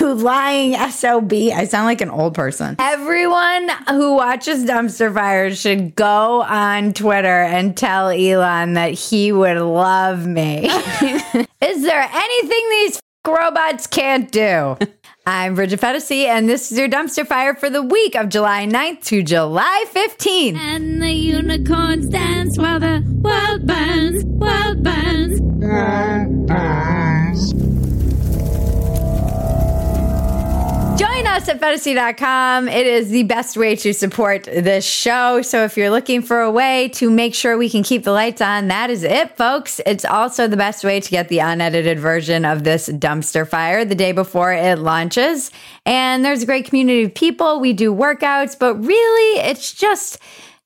You lying SOB. I sound like an old person. Everyone who watches Dumpster Fire should go on Twitter and tell Elon that he would love me. is there anything these f- robots can't do? I'm Bridget Phetasy, and this is your Dumpster Fire for the week of July 9th to July 15th. And the unicorns dance while the world burns, world burns. Join us at Phetasy.com. It is the best way to support this show. So if you're looking for a way to make sure we can keep the lights on, that is it, folks. It's also the best way to get the unedited version of this dumpster fire the day before it launches. And there's a great community of people. We do workouts, but really, it's just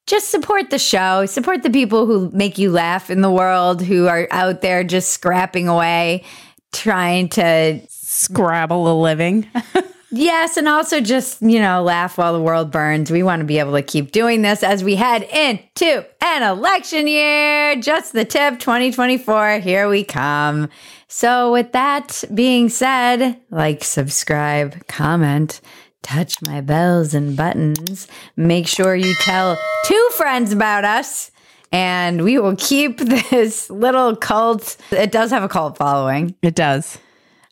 just support the show, support the people who make you laugh in the world, who are out there just scrapping away, trying to Scrabble a living. Yes, and also just, you know, laugh while the world burns. We want to be able to keep doing this as we head into an election year. Just the tip 2024. Here we come. So, with that being said, like, subscribe, comment, touch my bells and buttons. Make sure you tell two friends about us. And we will keep this little cult. It does have a cult following. It does.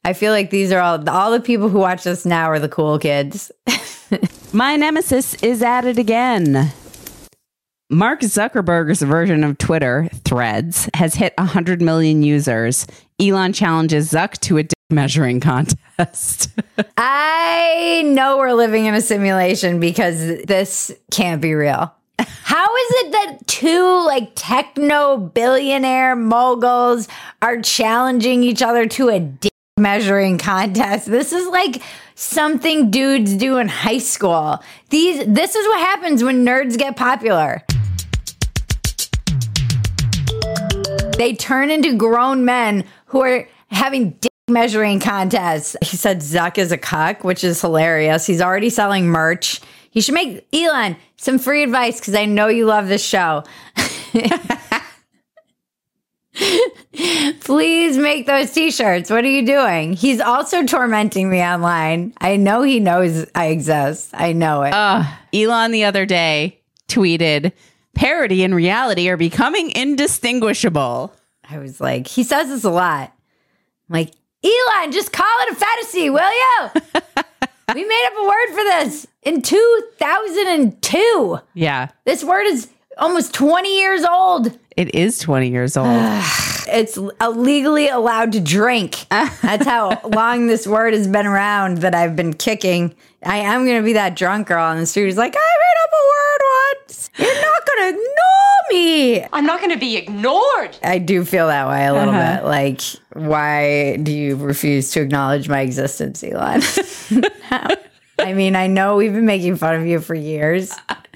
I feel like these are all all the people who watch this now are the cool kids. My nemesis is at it again. Mark Zuckerberg's version of Twitter, Threads, has hit 100 million users. Elon challenges Zuck to a dick measuring contest. I know we're living in a simulation because this can't be real. How is it that two like techno billionaire moguls are challenging each other to a dick measuring contest? This is like something dudes do in high school. These this is what happens when nerds get popular. They turn into grown men who are having dick measuring contests. He said Zuck is a cuck, which is hilarious. He's already selling merch. He should make Elon some free advice because I know you love this show. Please make those t-shirts. What are you doing? He's also tormenting me online. I know he knows I exist. I know it. uh, Elon the other day tweeted, parody and reality are becoming indistinguishable. I was like, he says this a lot. I'm like, Elon, just call it a phetasy, will you? we made up a word for this in 2002. Yeah, This word is almost 20 years old. It is 20 years old. It's legally allowed to drink. That's how long this word has been around that I've been kicking. I am going to be that drunk girl on the street who's like, I made up a word once. You're not going to ignore me. I'm not going to be ignored. I do feel that way a little Uh-huh. bit. Like, why do you refuse to acknowledge my existence, Elon? I mean, I know we've been making fun of you for years.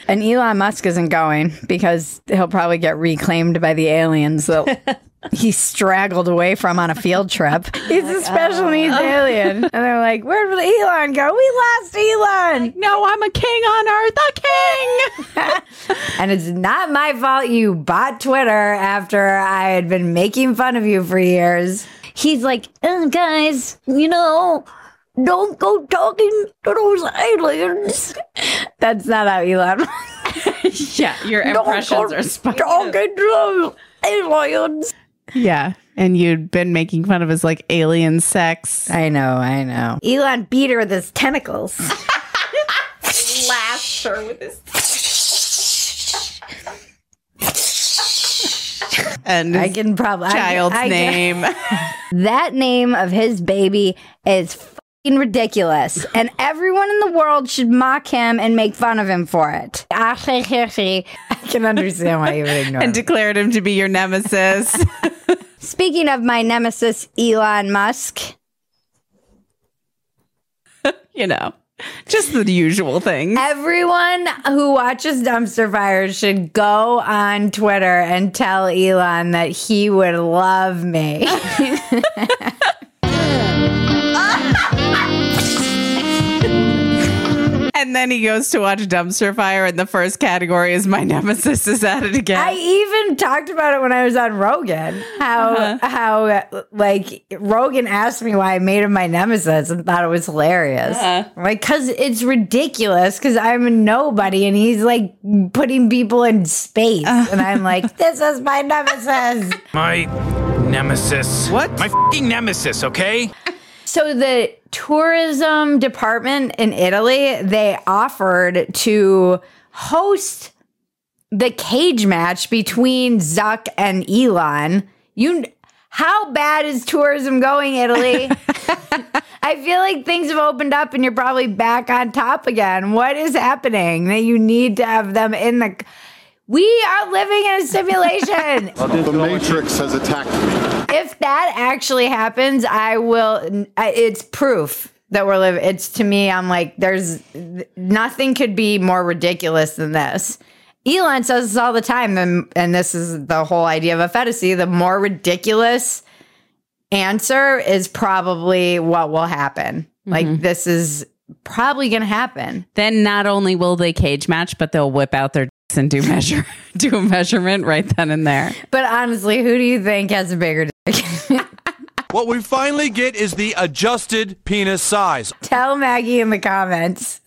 And Elon Musk isn't going because he'll probably get reclaimed by the aliens that he straggled away from on a field trip. He's a special needs oh. alien. And they're like, where did Elon go? We lost Elon. no, I'm a king on earth, a king. And it's not my fault you bought Twitter after I had been making fun of you for years. He's like, oh, guys, you know, don't go talking to those aliens. That's not how Elon. yeah, your impressions are spot talking to those aliens. Yeah, and you'd been making fun of his like alien sex. I know, I know. Elon beat her with his tentacles. Lashed her with his and I can probably I can- child's I can- name. That name of his baby is fucking ridiculous, and everyone in the world should mock him and make fun of him for it. I can understand why you would ignore and him. declared him to be your nemesis. Speaking of my nemesis, Elon Musk, you know, just the usual things. everyone who watches Dumpster Fire should go on Twitter and tell Elon that he would love me. And then he goes to watch Dumpster Fire, and the first category is My Nemesis is at it again. I even talked about it when I was on Rogan. How uh-huh. how like Rogan asked me why I made him my nemesis and thought it was hilarious. Uh-huh. Like cuz it's ridiculous cuz I'm a nobody and he's like putting people in space uh-huh. and I'm like this is my nemesis. My nemesis. What? My fucking nemesis, okay? So the tourism department in Italy, they offered to host the cage match between Zuck and Elon. You how bad is tourism going, Italy? I feel like things have opened up and you're probably back on top again. What is happening that you need to have them in the we are living in a simulation. The Matrix has attacked me. If that actually happens, I will. It's proof that we're living. It's to me, I'm like, there's nothing could be more ridiculous than this. Elon says this all the time, and, and this is the whole idea of a phetasy. The more ridiculous answer is probably what will happen. Like mm-hmm. this is probably going to happen. then not only will they cage match, but they'll whip out their and do measure do a measurement right then and there. But honestly, who do you think has a bigger dick? What we finally get is the adjusted penis size. Tell Maggie in the comments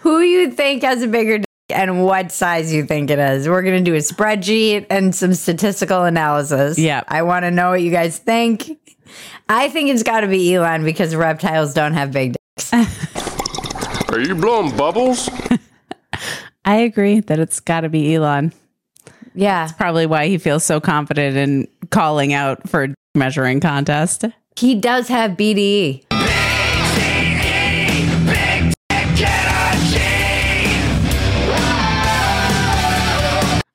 who you think has a bigger dick and what size you think it is. We're going to do a spreadsheet and some statistical analysis. Yeah. I want to know what you guys think. I think it's got to be Elon because reptiles don't have big dicks. Are you blowing bubbles? I agree that it's got to be Elon. Yeah. That's probably why he feels so confident in calling out for a measuring contest. He does have. BDE.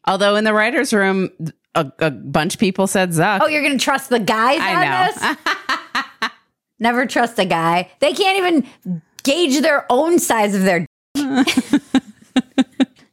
Although in the writers' room, a, a bunch of people said Zuck. Oh, you're going to trust the guys I know. this? Never trust a guy. They can't even gauge their own size of their.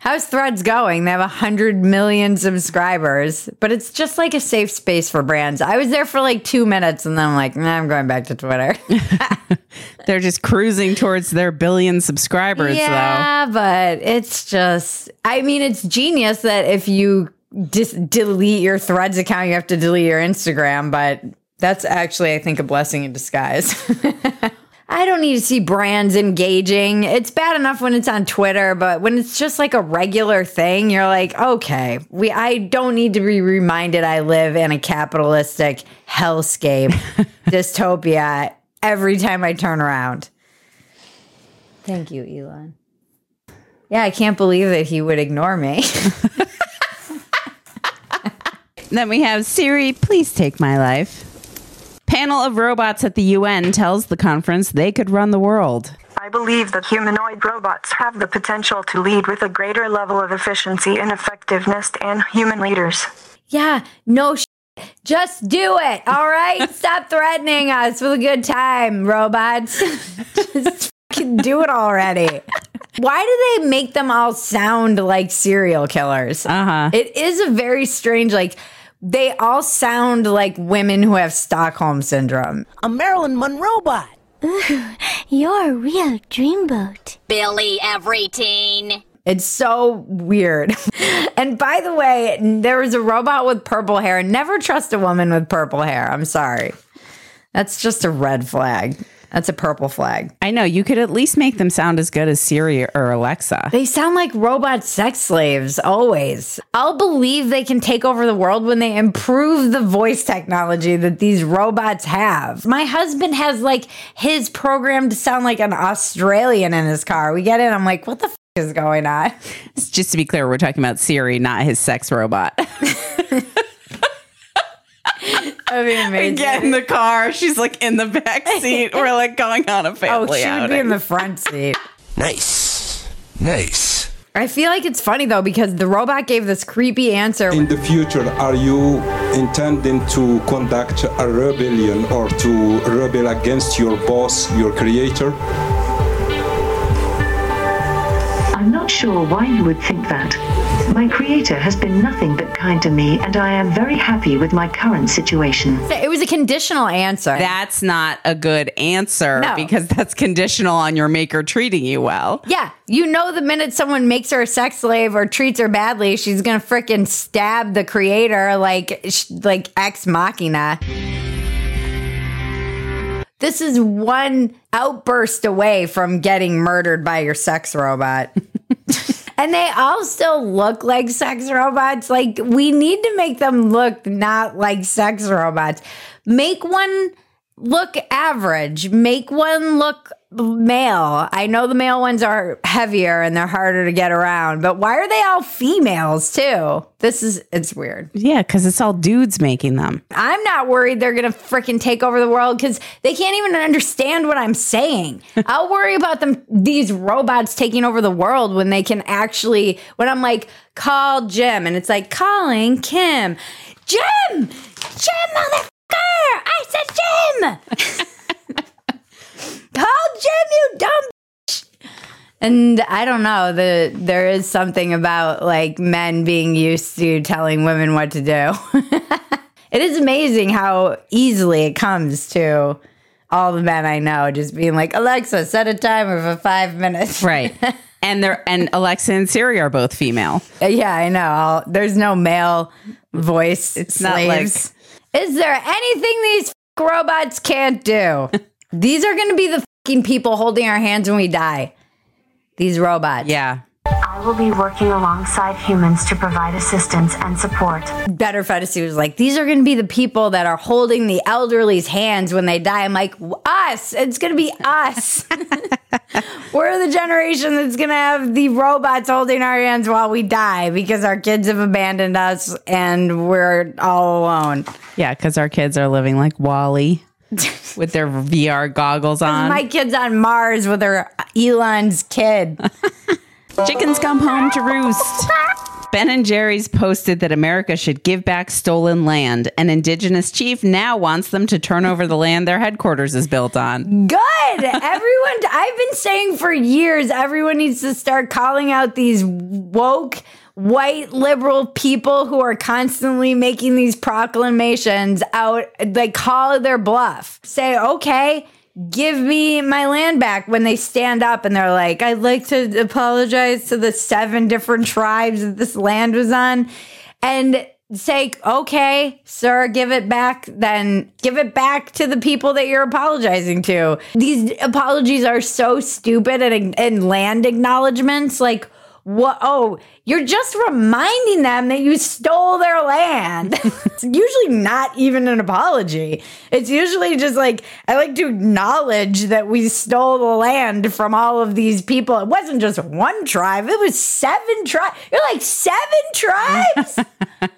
How's Threads going? They have 100 million subscribers, but it's just like a safe space for brands. I was there for like two minutes and then I'm like, nah, I'm going back to Twitter. They're just cruising towards their billion subscribers, though. yeah, but it's just, I mean, it's genius that if you dis- delete your Threads account, you have to delete your Instagram, but that's actually, I think, a blessing in disguise. I don't need to see brands engaging. It's bad enough when it's on Twitter, but when it's just like a regular thing, you're like, okay, we I don't need to be reminded I live in a capitalistic hellscape dystopia every time I turn around. Thank you, Elon. Yeah, I can't believe that he would ignore me. Then we have Siri, please take my life. Panel of robots at the UN tells the conference they could run the world. I believe that humanoid robots have the potential to lead with a greater level of efficiency and effectiveness than human leaders. yeah, no sh- just do it. All right? Stop threatening us with a good time, robots. just fucking do it already. Why do they make them all sound like serial killers? Uh-huh. It is a very strange, like, they all sound like women who have Stockholm syndrome. a Marilyn Monroe bot. You're a real dreamboat. Billy every teen. It's so weird. and by the way, there was a robot with purple hair. Never trust a woman with purple hair. I'm sorry. That's just a red flag. That's a purple flag. I know, you could at least make them sound as good as Siri or Alexa. They sound like robot sex slaves always. I'll believe they can take over the world when they improve the voice technology that these robots have. My husband has like his program to sound like an Australian in his car. We get in, I'm like, what the f- is going on? Just to be clear, we're talking about Siri, not his sex robot. That'd be amazing. Get in the car. She's like in the back seat. We're like going on a family. Oh, family she would be in the front seat. Nice. Nice. I feel like it's funny though because the robot gave this creepy answer. In the future, are you intending to conduct a rebellion or to rebel against your boss, your creator? I'm not sure why you would think that. My creator has been nothing but kind to me, and I am very happy with my current situation. It was a conditional answer. That's not a good answer No. because that's conditional on your maker treating you well. Yeah, you know, the minute someone makes her a sex slave or treats her badly, she's gonna freaking stab the creator like like ex machina. This is one outburst away from getting murdered by your sex robot. and they all still look like sex robots. Like, we need to make them look not like sex robots. Make one look average, make one look male. I know the male ones are heavier and they're harder to get around, but why are they all females too? This is, it's weird. Yeah, because it's all dudes making them. I'm not worried they're gonna freaking take over the world because they can't even understand what I'm saying. I'll worry about them these robots taking over the world when they can actually when I'm like, call Jim and it's like calling Kim. Jim! Jim motherfucker! I said Jim! call Jim, you dumb bitch! And I don't know, the there is something about like men being used to telling women what to do. it is amazing how easily it comes to all the men I know just being like, Alexa, set a timer for five minutes. Right. and they're and Alexa and Siri are both female. Uh, Yeah, I know. I'll, there's no male voice. It's not slaves. Is there anything these f- robots can't do? these are going to be the people holding our hands when we die. These robots. Yeah. I will be working alongside humans to provide assistance and support. Better Fantasy was like, these are going to be the people that are holding the elderly's hands when they die. I'm like, us. It's going to be us. We're the generation that's going to have the robots holding our hands while we die because our kids have abandoned us and we're all alone. Yeah, because our kids are living like WALL-E with their VR goggles on. My kid's on Mars with her Elon's kid. Chickens come home to roost. Ben and Jerry's posted that America should give back stolen land. An indigenous chief now wants them to turn over the land their headquarters is built on. Good. Everyone, I've been saying for years, everyone needs to start calling out these woke white liberal people who are constantly making these proclamations out. Like, call their bluff. Say, okay. Give me my land back when they stand up and they're like, I'd like to apologize to the seven different tribes that this land was on. And say, okay, sir, give it back, then give it back to the people that you're apologizing to. These apologies are so stupid and, and land acknowledgments. Like, what? Oh, you're just reminding them that you stole their land. it's usually not even an apology. It's usually just like, I like to acknowledge that we stole the land from all of these people. It wasn't just one tribe, it was seven tribes. You're like, seven tribes?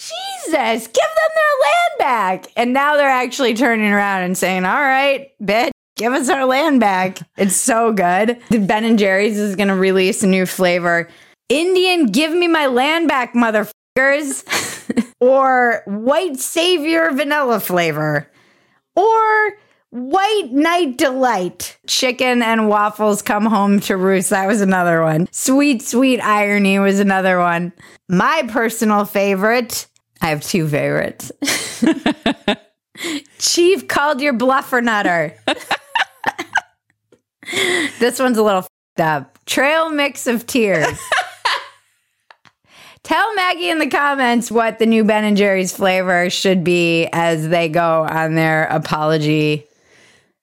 Jesus, give them their land back. And now they're actually turning around and saying, all right, bitch. Give us our land back. It's so good. Ben and Jerry's is going to release a new flavor. Indian, give me my land back, motherfuckers. or white savior vanilla flavor. Or white night delight. Chicken and waffles come home to roost. That was another one. Sweet, sweet irony was another one. My personal favorite. I have two favorites. Chief called your bluffer nutter. This one's a little fed up. Trail mix of tears. Tell Maggie in the comments what the new Ben and Jerry's flavor should be as they go on their apology.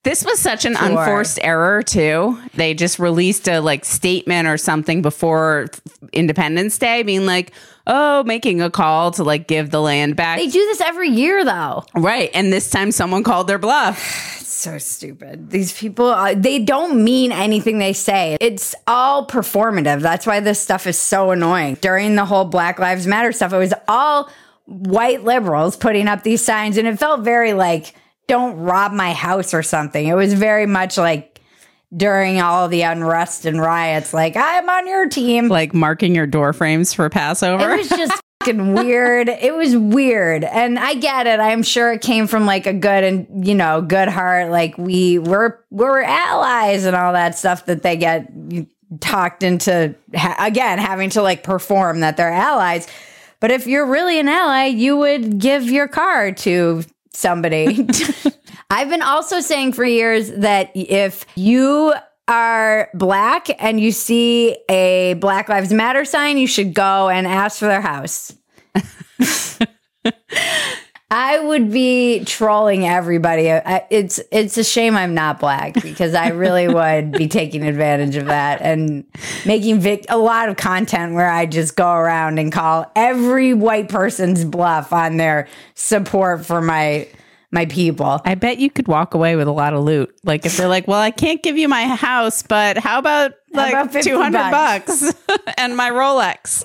This was such an Sure. unforced error too. They just released a like statement or something before Independence Day being like, "Oh, making a call to like give the land back." They do this every year though. right, and this time someone called their bluff. so stupid. These people, uh, they don't mean anything they say. It's all performative. That's why this stuff is so annoying. During the whole Black Lives Matter stuff, it was all white liberals putting up these signs, and it felt very like, don't rob my house or something. It was very much like during all the unrest and riots, like, I'm on your team. Like marking your door frames for Passover. It was just weird. It was weird. And I get it. I'm sure it came from like a good and you know, good heart. Like we we're we're allies and all that stuff that they get talked into ha- again having to like perform that they're allies. But if you're really an ally, you would give your car to somebody. I've been also saying for years that if you are black and you see a Black Lives Matter sign, you should go and ask for their house. I would be trolling everybody. It's it's a shame I'm not black because I really would be taking advantage of that and making vic- a lot of content where I just go around and call every white person's bluff on their support for my my people. I bet you could walk away with a lot of loot. Like if they're like, "Well, I can't give you my house, but how about How like about two hundred bucks?" bucks and my Rolex?"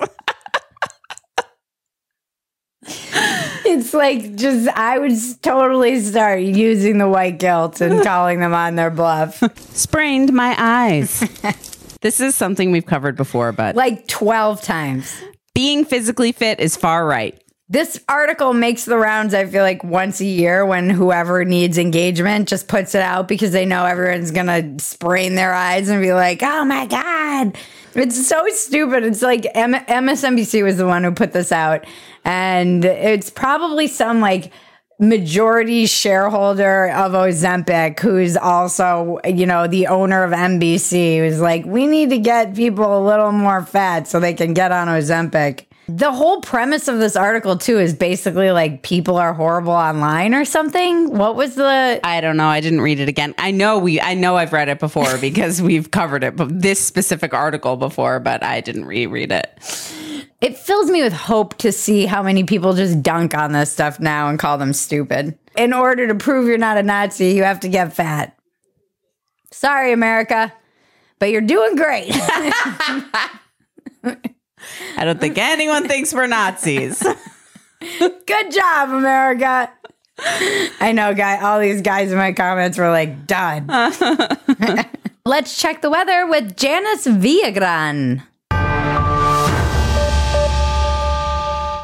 It's like just I would totally start using the white guilt and calling them on their bluff Sprained my eyes. this is something we've covered before, but like 12 times. being physically fit is far right. This article makes the rounds, I feel like, once a year when whoever needs engagement just puts it out because they know everyone's going to sprain their eyes and be like, oh my God. It's so stupid. It's like M- MSNBC was the one who put this out. And it's probably some like majority shareholder of Ozempic who's also, you know, the owner of NBC who's like, we need to get people a little more fat so they can get on Ozempic. The whole premise of this article too is basically like people are horrible online or something. What was the I don't know. I didn't read it again. I know we. I know I've read it before because we've covered it. But this specific article before, but I didn't reread it. It fills me with hope to see how many people just dunk on this stuff now and call them stupid. In order to prove you're not a Nazi, you have to get fat. Sorry, America, but you're doing great. I don't think anyone thinks we're Nazis. Good job, America. I know, guy. All these guys in my comments were like, done. Let's check the weather with Janice Villagran.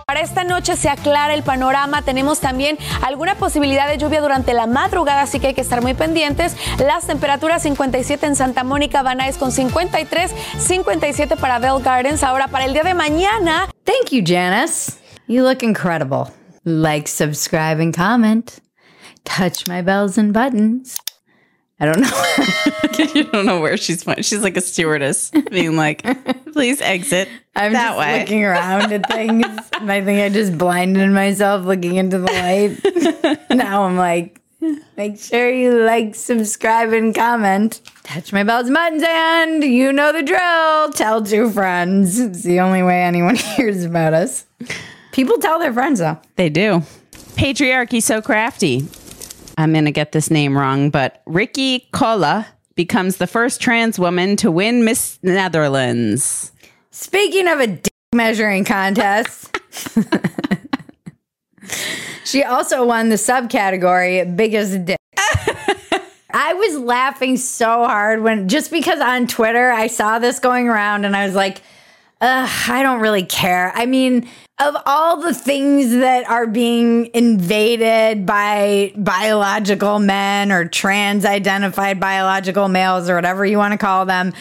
Para esta noche se aclara el panorama. Tenemos también alguna posibilidad de lluvia durante la madrugada, así que hay que estar muy pendientes. Las temperaturas 57 en Santa Mónica, Nuys con 53, 57 para Bell Gardens. Ahora para el día de mañana. Thank you, Janice. You look incredible. Like, subscribe, and comment. Touch my bells and buttons. I don't know. you don't know where she's from. She's like a stewardess, being like, "Please exit I'm that just way." looking around at things. and I think I just blinded myself looking into the light. now I'm like, make sure you like, subscribe, and comment. Touch my bells and buttons, and you know the drill. Tell two friends. It's the only way anyone hears about us. People tell their friends though. They do. Patriarchy so crafty. I'm going to get this name wrong, but Rikkie Kollé becomes the first trans woman to win Miss Netherlands. Speaking of a dick measuring contest, she also won the subcategory biggest dick. I was laughing so hard when just because on Twitter I saw this going around and I was like, Ugh, I don't really care. I mean, of all the things that are being invaded by biological men or trans identified biological males or whatever you want to call them,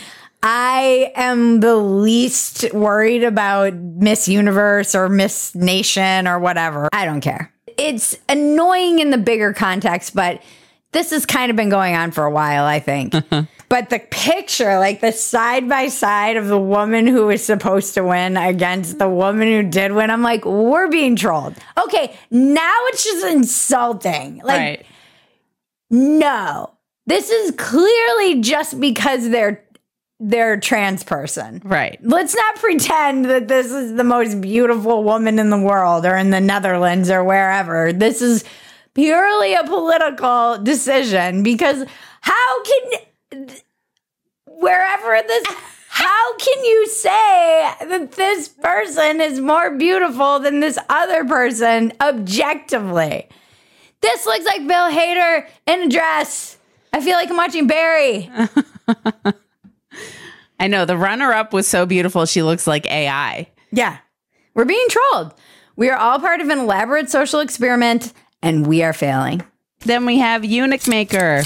I am the least worried about Miss Universe or Miss Nation or whatever. I don't care. It's annoying in the bigger context, but this has kind of been going on for a while, I think. but the picture, like the side by side of the woman who was supposed to win against the woman who did win, I'm like, we're being trolled. Okay, now it's just insulting. Like, right. no, this is clearly just because they're they're a trans person. Right. Let's not pretend that this is the most beautiful woman in the world or in the Netherlands or wherever. This is purely a political decision because how can wherever this how can you say that this person is more beautiful than this other person objectively? This looks like Bill Hader in a dress. I feel like I'm watching Barry. I know the runner up was so beautiful, she looks like AI. Yeah. We're being trolled. We are all part of an elaborate social experiment and we are failing. Then we have Eunuch Maker.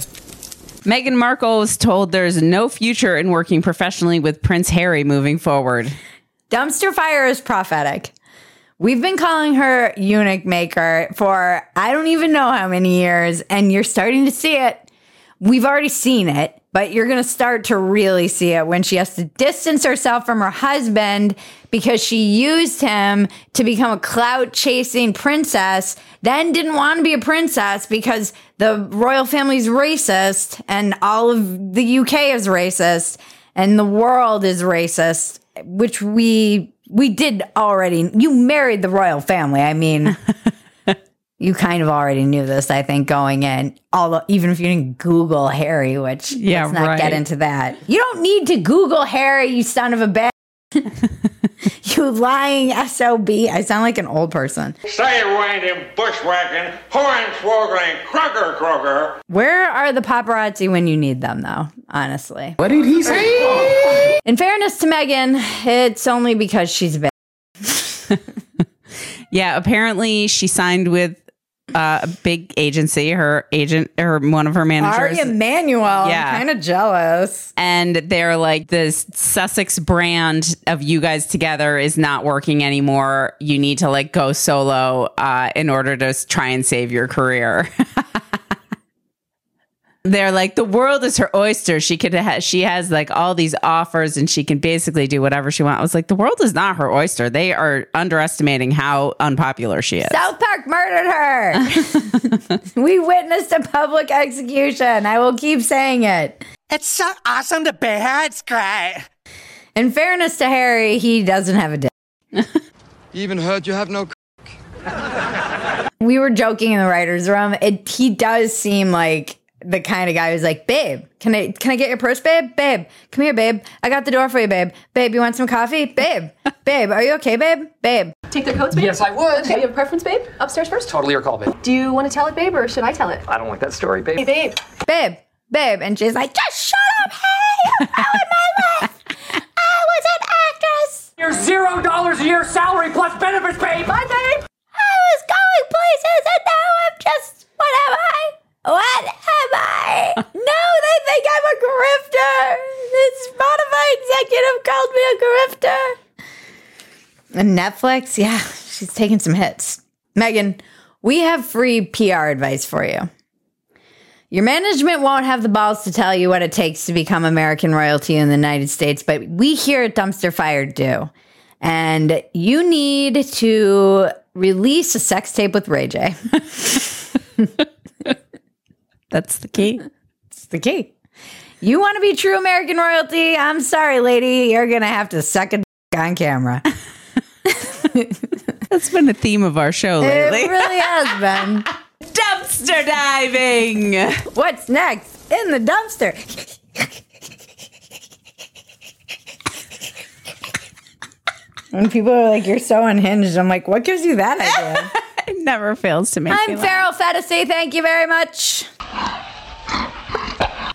Meghan Markle was told there's no future in working professionally with Prince Harry moving forward. Dumpster fire is prophetic. We've been calling her eunuch maker for I don't even know how many years, and you're starting to see it. We've already seen it, but you're going to start to really see it when she has to distance herself from her husband because she used him to become a clout chasing princess, then didn't want to be a princess because the royal family's racist and all of the UK is racist and the world is racist, which we we did already. You married the royal family. I mean, you kind of already knew this, I think, going in. Although, even if you didn't Google Harry, which Yeah, let's not right. get into that. You don't need to Google Harry, you son of a bitch. you lying SOB. I sound like an old person. Stay away them bushwhacking, hornswoggling, crocker crocker. Where are the paparazzi when you need them, though? Honestly. What did he say? In fairness to Megan, it's only because she's a bitch. Yeah, apparently she signed with uh, a big agency. Her agent or one of her managers. Ari Emanuel. Yeah. Kind of jealous. and they're like this Sussex brand of you guys together is not working anymore. You need to like go solo uh, in order to try and save your career. they're like the world is her oyster. She could ha- she has like all these offers and she can basically do whatever she wants. I was like the world is not her oyster. They are underestimating how unpopular she is. South Park murdered her. we witnessed a public execution. I will keep saying it. It's so awesome to be here. It's great. In fairness to Harry, he doesn't have a dick. You even heard you have no. We were joking in the writers' room. It he does seem like the kind of guy who's like, babe, can I can I get your purse, babe? Babe, come here, babe. I got the door for you, babe. Babe, you want some coffee? Babe, babe, are you okay, babe? Babe. Take their coats, babe? Yes, I would. Okay, you have a preference, babe? Upstairs first? Totally your call, babe. Do you want to tell it, babe, or should I tell it? I don't like that story, babe. Hey, babe. Babe, babe. And she's like, just shut up, hey, you're ruining my life. I was an actress. Your zero dollars a year salary plus benefits, babe. Bye, babe. I was going places and now I'm just, what am I? What am I? no, they think I'm a grifter. The Spotify executive called me a grifter. And Netflix, yeah, she's taking some hits. Megan, we have free PR advice for you. Your management won't have the balls to tell you what it takes to become American royalty in the United States, but we here at Dumpster Fire do. And you need to release a sex tape with Ray J. That's the key. It's the key. You want to be true American royalty? I'm sorry, lady. You're going to have to suck a on camera. That's been a theme of our show lately. It really has been. Dumpster diving. What's next? In the dumpster. When people are like, you're so unhinged, I'm like, what gives you that idea? it never fails to make me I'm laugh. Farrell Fantasy. Thank you very much.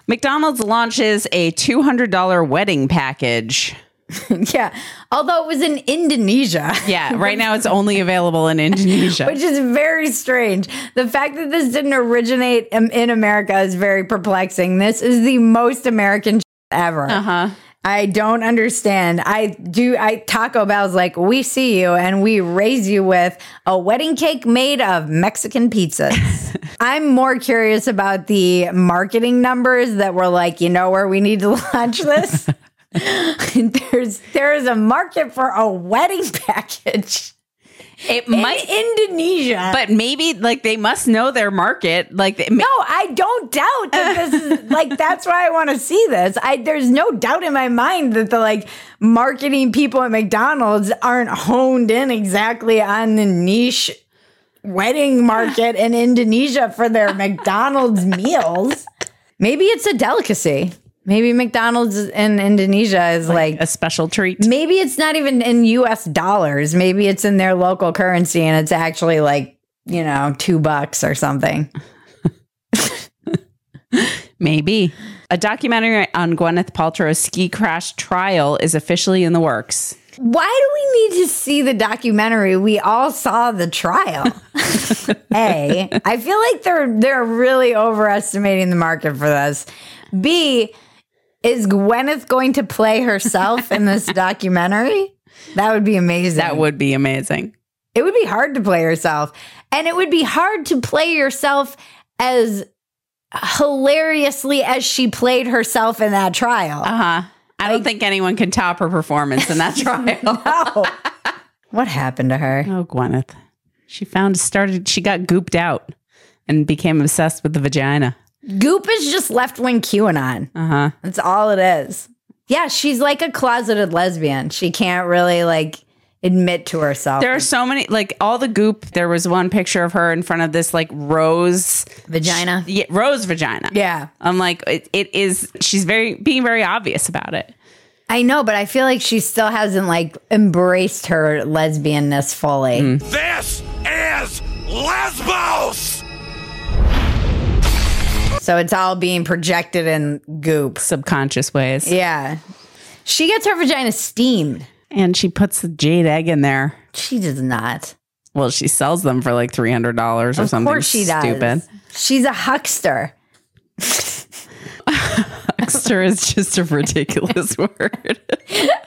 McDonald's launches a $200 wedding package. yeah. Although it was in Indonesia. Yeah, right now it's only available in Indonesia. Which is very strange. The fact that this didn't originate in America is very perplexing. This is the most American ever. Uh-huh. I don't understand. I do. I Taco Bell's like, we see you and we raise you with a wedding cake made of Mexican pizzas. I'm more curious about the marketing numbers that were like, you know, where we need to launch this. there's there is a market for a wedding package. It in might Indonesia, but maybe like they must know their market. Like they, no, I don't doubt that this is like that's why I want to see this. I there's no doubt in my mind that the like marketing people at McDonald's aren't honed in exactly on the niche wedding market in Indonesia for their McDonald's meals. Maybe it's a delicacy. Maybe McDonald's in Indonesia is like, a special treat. maybe it's not even in US dollars. Maybe it's in their local currency and it's actually like, you know, two bucks or something. Maybe. A documentary on Gwyneth Paltrow's ski crash trial is officially in the works. Why do we need to see the documentary? We all saw the trial. a, I feel like they're they're really overestimating the market for this. B, is Gwyneth going to play herself in this documentary? That would be amazing. That would be amazing. It would be hard to play yourself. And it would be hard to play yourself as hilariously as she played herself in that trial. Uh huh. I don't think anyone can top her performance in that trial. no. What happened to her? Oh, Gwyneth. She found started she got gooped out and became obsessed with the vagina. Goop is just left wing QAnon. Uh huh. That's all it is. Yeah, she's like a closeted lesbian. She can't really like admit to herself. There are so many like all the goop. There was one picture of her in front of this like rose vagina. yeah, rose vagina. Yeah. I'm like it, it is she's very being very obvious about it. I know, but I feel like she still hasn't like embraced her lesbianness fully. Mm. This is Lesbos! So it's all being projected in goop. Subconscious ways. Yeah. She gets her vagina steamed. And she puts the jade egg in there. She does not. Well, she sells them for like three hundred dollars or Of something. course she does. stupid. She's a huckster. Huckster is just a ridiculous word.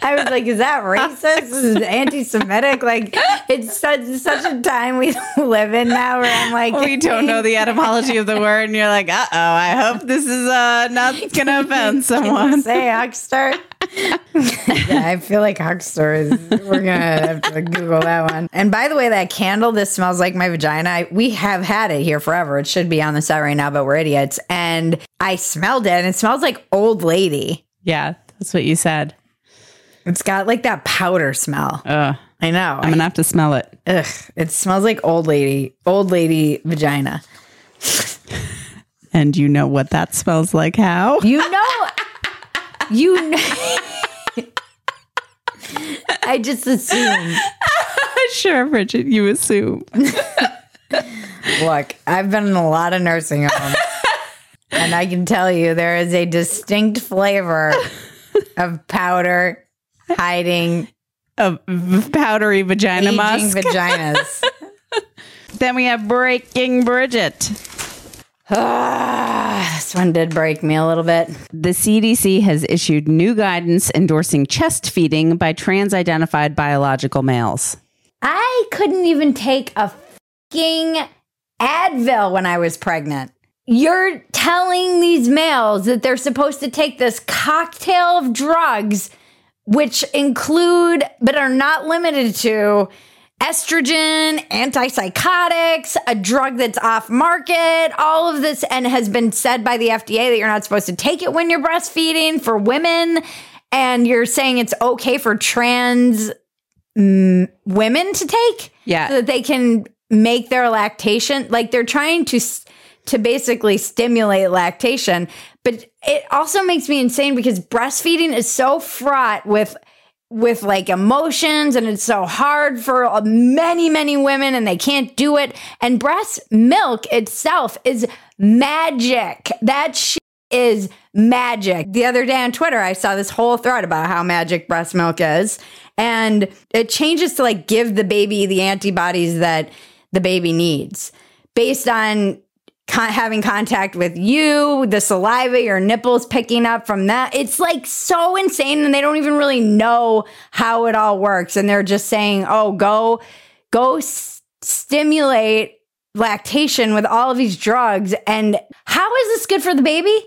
I was like, is that racist? This is anti-Semitic. Like, it's such such a time we live in now where I'm like, we don't know the etymology of the word, and you're like, uh oh, I hope this is uh, not going to offend someone. say huckster. yeah, I feel like huckster is. We're gonna have to Google that one. And by the way, that candle, this smells like my vagina. I, we have had it here forever. It should be on the set right now, but we're idiots. And I smelled it, and it smells like old lady. Yeah, that's what you said. It's got like that powder smell. I know. I'm gonna have to smell it. Ugh, it smells like old lady, old lady vagina. And you know what that smells like? How? You know, you know. I just assume. sure, Bridget, you assume. Look, I've been in a lot of nursing homes, and I can tell you there is a distinct flavor of powder hiding a powdery vagina musk. vaginas. then we have Breaking Bridget. Ah, this one did break me a little bit. The CDC has issued new guidance endorsing chest feeding by trans identified biological males. I couldn't even take a fucking Advil when I was pregnant. You're telling these males that they're supposed to take this cocktail of drugs, which include, but are not limited to, estrogen, antipsychotics, a drug that's off market, all of this, and has been said by the FDA that you're not supposed to take it when you're breastfeeding for women. And you're saying it's okay for trans mm, women to take Yeah. so that they can make their lactation like they're trying to s- to basically stimulate lactation. But it also makes me insane because breastfeeding is so fraught with with like emotions and it's so hard for uh, many many women and they can't do it. And breast milk itself is magic. That shit is magic. The other day on twitter i saw this whole thread about how magic breast milk is and it changes to like give the baby the antibodies that the baby needs based on con- having contact with you, the saliva, your nipples picking up from that. It's like so insane and they don't even really know how it all works and they're just saying, "Oh, go go s- stimulate lactation with all of these drugs." And how is this good for the baby?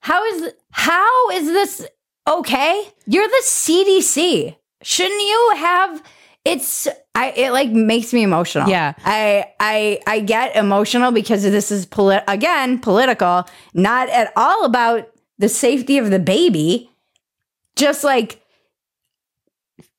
How is how is this okay? You're the CDC. Shouldn't you have it's I it like makes me emotional. Yeah. I I I get emotional because this is polit- again political, not at all about the safety of the baby. Just like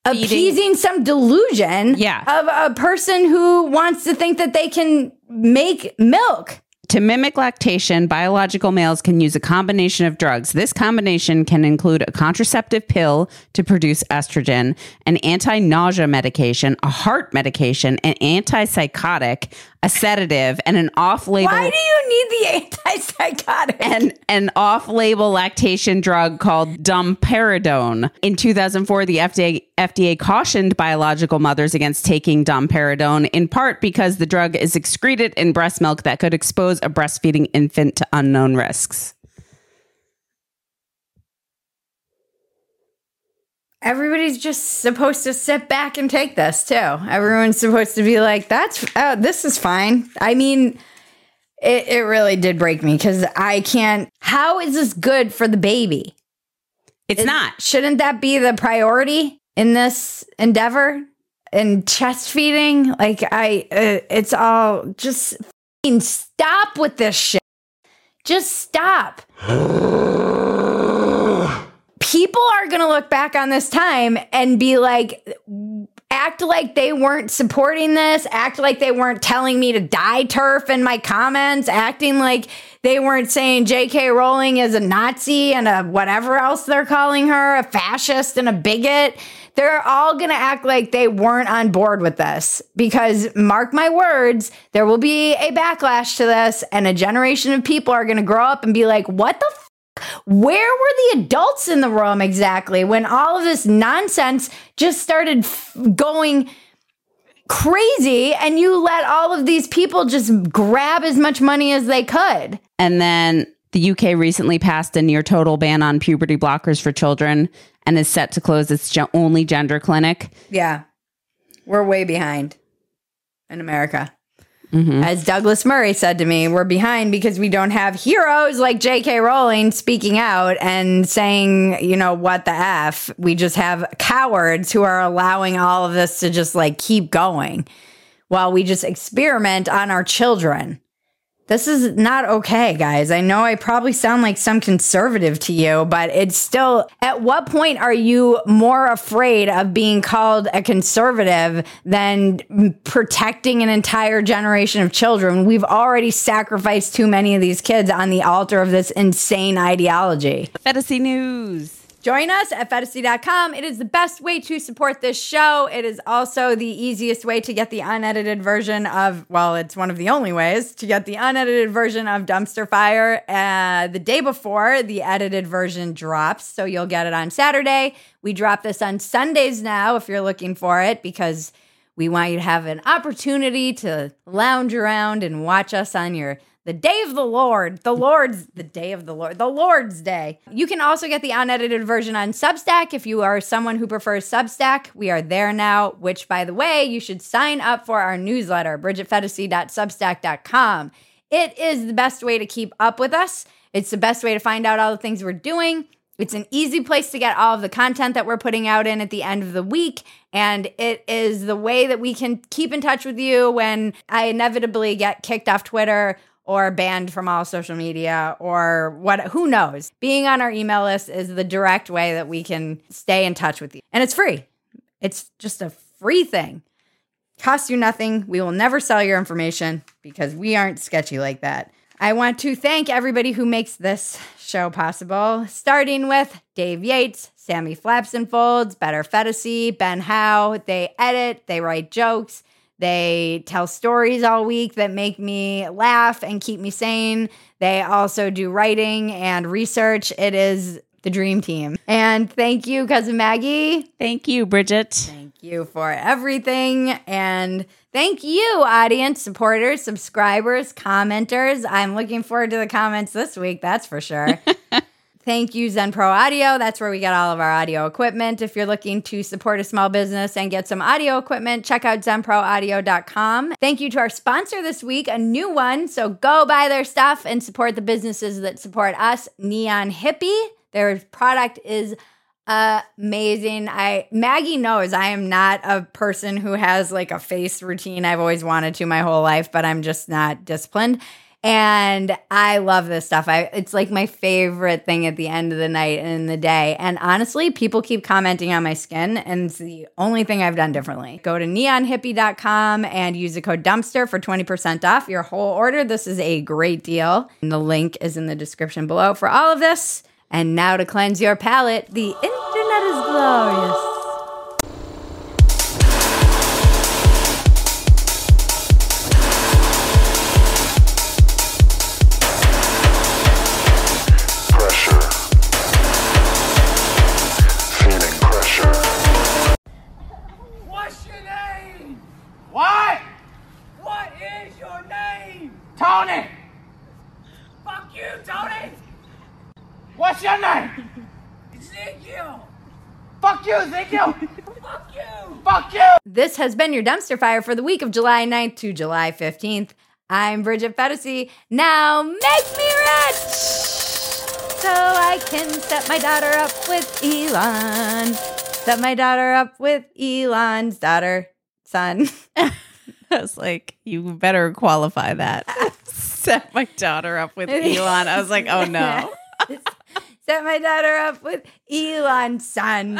appeasing some delusion Yeah. of a person who wants to think that they can make milk. To mimic lactation, biological males can use a combination of drugs. This combination can include a contraceptive pill to produce estrogen, an anti nausea medication, a heart medication, an antipsychotic, a sedative, and an off label. Why do you need the antipsychotic? and an off-label lactation drug called domperidone. In 2004, the FDA FDA cautioned biological mothers against taking domperidone in part because the drug is excreted in breast milk that could expose a breastfeeding infant to unknown risks. Everybody's just supposed to sit back and take this too. Everyone's supposed to be like, "That's oh, this is fine." I mean, it, it really did break me because I can't. How is this good for the baby? It's not. Shouldn't that be the priority in this endeavor? And chest feeding, like I, uh, it's all just f***ing stop with this shit. Just stop. People are gonna look back on this time and be like, act like they weren't supporting this, act like they weren't telling me to die TERF in my comments, acting like they weren't saying J.K. Rowling is a Nazi and a whatever else they're calling her, a fascist and a bigot. They're all going to act like they weren't on board with this because, mark my words, there will be a backlash to this, and a generation of people are going to grow up and be like, what the where were the adults in the room exactly when all of this nonsense just started f- going crazy and you let all of these people just grab as much money as they could? And then the UK recently passed a near total ban on puberty blockers for children and is set to close its ge- only gender clinic. Yeah. We're way behind in America. Mm-hmm. As Douglas Murray said to me, we're behind because we don't have heroes like J.K. Rowling speaking out and saying, you know, what the F. We just have cowards who are allowing all of this to just like keep going while we just experiment on our children. This is not okay, guys. I know I probably sound like some conservative to you, but it's still, at what point are you more afraid of being called a conservative than protecting an entire generation of children? We've already sacrificed too many of these kids on the altar of this insane ideology. Phetasy News. Join us at phetasy.com. It is the best way to support this show. It is also the easiest way to get the unedited version of, well, it's one of the only ways to get the unedited version of Dumpster Fire uh, the day before the edited version drops. So you'll get it on Saturday. We drop this on Sundays now if you're looking for it because we want you to have an opportunity to lounge around and watch us on your the day of the Lord, the Lord's, the day of the Lord, the Lord's day. You can also get the unedited version on Substack if you are someone who prefers Substack. We are there now, which, by the way, you should sign up for our newsletter, bridgetphetasy.substack.com. It is the best way to keep up with us. It's the best way to find out all the things we're doing. It's an easy place to get all of the content that we're putting out in at the end of the week. And it is the way that we can keep in touch with you when I inevitably get kicked off Twitter or banned from all social media or what who knows? Being on our email list is the direct way that we can stay in touch with you. And it's free. It's just a free thing. Costs you nothing. We will never sell your information because we aren't sketchy like that. I want to thank everybody who makes this show possible starting with dave yates sammy flaps and folds better fantasy ben howe. They edit they write jokes they tell stories all week that make me laugh and keep me sane. They also do writing and research. It is the dream team. And thank you, Cousin Maggie. Thank you, Bridget. Thank you for everything. And thank you, audience, supporters, subscribers, commenters. I'm looking forward to the comments this week, that's for sure. Thank you, Zen Pro Audio. That's where we get all of our audio equipment. If you're looking to support a small business and get some audio equipment, check out zenproaudio.com. Thank you to our sponsor this week, a new one. So go buy their stuff and support the businesses that support us, Neon Hippie. Their product is amazing. I Maggie knows I am not a person who has like a face routine. I've always wanted to my whole life, but I'm just not disciplined. And I love this stuff. I it's like my favorite thing at the end of the night and in the day. And honestly, people keep commenting on my skin, and it's the only thing I've done differently. Go to neonhippie.com and use the code dumpster for 20% off your whole order. This is a great deal. And the link is in the description below for all of this. And now to cleanse your palate, the internet is glorious. Tony. Fuck you, Tony. What's your name? Ezekiel. Fuck Fuck you, Ezekiel! Fuck you! Fuck you! This has been your dumpster fire for the week of July 9th to July 15th. I'm Bridget Phetasy. Now make me rich so I can set my daughter up with Elon. Set my daughter up with Elon's daughter, son. I was like, you better qualify that. Set my daughter up with Elon. I was like, oh no. Set my daughter up with Elon's son.